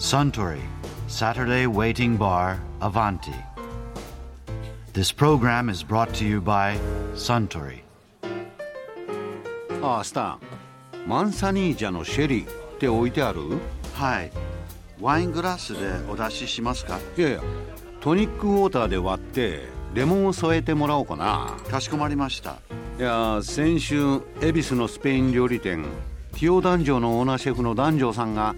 Suntory Saturday Waiting Bar Avanti. This program is brought to you by Suntory. ああスタンマンサニージャのシェリーって置いてある？はい。ワイングラスでお出ししますか？いやいやトニックウォーターで割ってレモンを添えてもらおうかなかしこまりました。いや先週恵比寿のスペイン料理店ティオ男女のオーナーシェフの男女さんが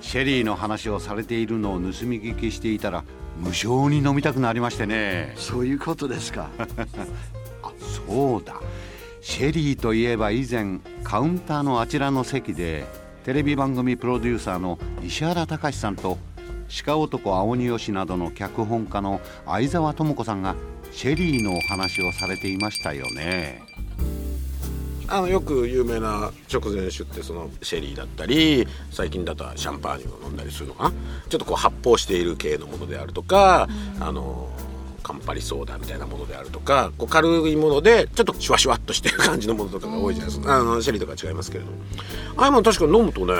シェリーの話をされているのを盗み聞きしていたら無性に飲みたくなりましてね。そういうことですか。あそうだ。シェリーといえば以前カウンターのあちらの席でテレビ番組プロデューサーの石原隆さんと鹿男青鬼吉などの脚本家の相沢智子さんがシェリーのお話をされていましたよねあのよく有名な食前酒ってそのシェリーだったり最近だとシャンパーニュを飲んだりするのかな？ちょっとこう発泡している系のものであるとか、あのカンパリソーダみたいなものであるとかこう軽いものでちょっとシュワシュワっとしてる感じのものとかが多いじゃないですか、あのシェリーとか違いますけれどああいうもの確かに飲むとね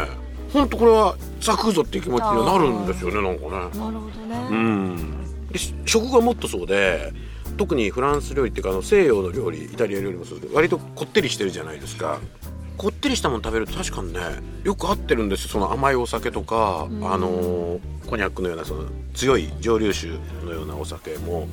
本当これはサクぞっていう気持ちにはなるんですよねなんかね。なるほどね、うん。食がもっとそうで特にフランス料理っていうかあの西洋の料理イタリア料理もそうですけど割とこってりしてるじゃないですか。こってりしたもの食べると確かにねよく合ってるんですよ。その甘いお酒とか、あのコニャックのようなその強い蒸留酒のようなお酒も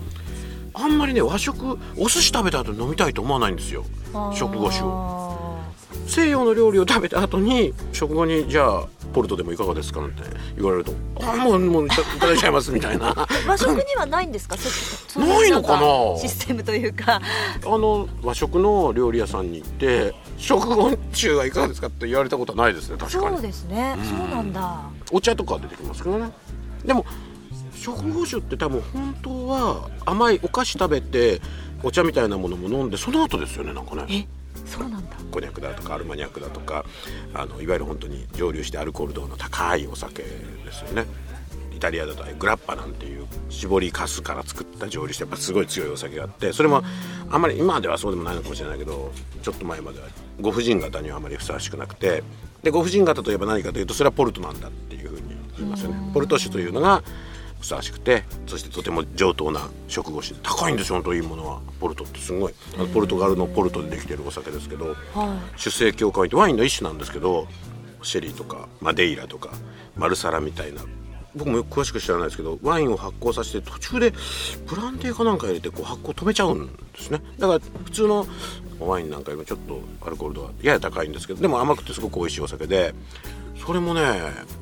あんまりね和食お寿司食べた後に飲みたいと思わないんですよ。食後酒を。西洋の料理を食べた後に食後にじゃあポルトでもいかがですかなんて言われると「あもうもういただいちゃいます」みたいな。和食にはないんですか？ないのかな？システムというか。あの和食の料理屋さんに行って食後中はいかがですかって言われたことはないですね確かそうにですね、そうなんだ。お茶とかは出てきますけどね。でも食後酒って多分本当は甘いお菓子食べてお茶みたいなものも飲んでその後ですよねなんかね。えそうなんだ。コニャクだとかアルマニャックだとかあのいわゆる本当に蒸留してアルコール度の高いお酒ですよね。イタリアだとグラッパなんていう絞りかすから作った蒸留してやっぱすごい強いお酒があってそれもあんまり今ではそうでもないのかもしれないけどちょっと前まではご婦人方にはあまりふさわしくなくてでご婦人方といえば何かというとそれはポルトなんだっていうふうに言いますよね。ポルト酒というのがふさわしくてそしてとても上等な食後酒高いんですよ本当いいものはポルトってすごいポルトガルのポルトでできてるお酒ですけど、出生協会ってワインの一種なんですけどシェリーとかマデイラとかマルサラみたいな僕もよく詳しく知らないですけどワインを発酵させて途中でブランデーかなんか入れてこう発酵止めちゃうんですねだから普通のワインなんかよりもちょっとアルコール度はやや高いんですけどでも甘くてすごく美味しいお酒でそれもね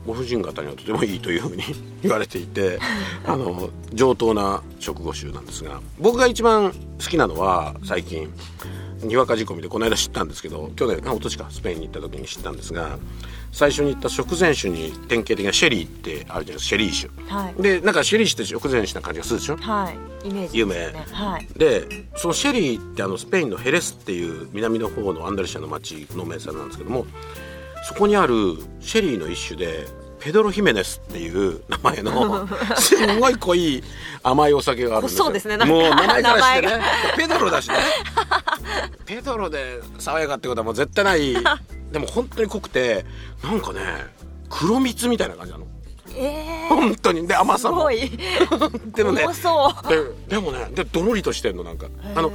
ご婦人方にはとてもいいというふうに 言われていてあの上等な食後酒なんですが僕が一番好きなのは最近にわか仕込みでこの間知ったんですけど去年あ一昨年かスペインに行った時に知ったんですが最初に言った食前酒に典型的なシェリーってあるじゃないですかシェリー酒、はい。でなんかシェリー酒って食前酒な感じがするでしょ？はい。イメージ有名。ねはい。でそのシェリーってあのスペインのヘレスっていう南の方のアンダルシアの町の名産なんですけどもそこにあるシェリーの一種でペドロ・ヒメネスっていう名前の すんごい濃い甘いお酒があるんですよ。そうですね。もう名前からしてね。ペドロだしね。ペドロで爽やかってことはもう絶対ない。でも本当に濃くてなんかね黒蜜みたいな感じなの。え本当に。で甘さも。でもねでもねでどろりとしてんのなんか。あの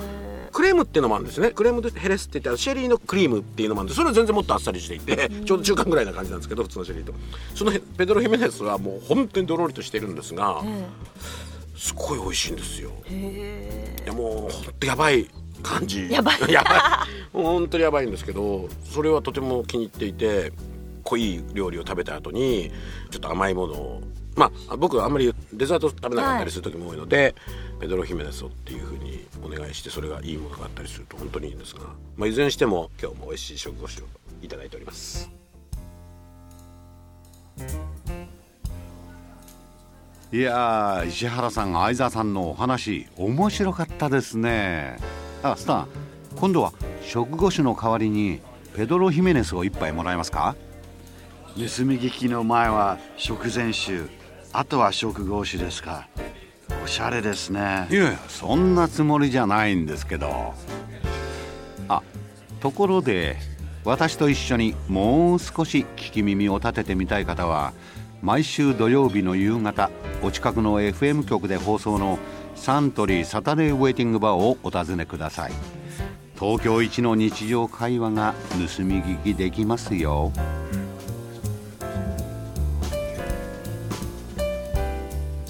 クレームっていうのもあるんですね。クレームでヘレスって言ってあのシェリーのクリームっていうのもあるんでそれは全然もっとあっさりしていてちょうど中間ぐらいな感じなんですけど普通のシェリーとそのペドロ・ヒメネスはもう本当にどろりとしてるんですがすごい美味しいんですよ。いやもう本当やばい感じ。やばい。やばい。本当にやばいんですけどそれはとても気に入っていて濃い料理を食べた後にちょっと甘いものをまあ僕はあんまりデザート食べなかったりする時も多いので、ペドロ・ヒメネスをっていうふうにお願いしてそれがいいものがあったりすると本当にいいんですが、まあ、いずれにしても今日も美味しい食後酒をいただいております。いやー石原さん相沢さんのお話面白かったですね。あスタン今度は食後酒の代わりにペドロ・ヒメネスを一杯もらえますか？盗み聞きの前は食前酒、あとは食合酒ですか。おしゃれですね。いやいやそんなつもりじゃないんですけど。あところで私と一緒にもう少し聞き耳を立ててみたい方は毎週土曜日の夕方お近くの FM 局で放送のサントリーサタデーウェイティングバーをお尋ねください。東京一の日常会話が盗み聞きできますよ。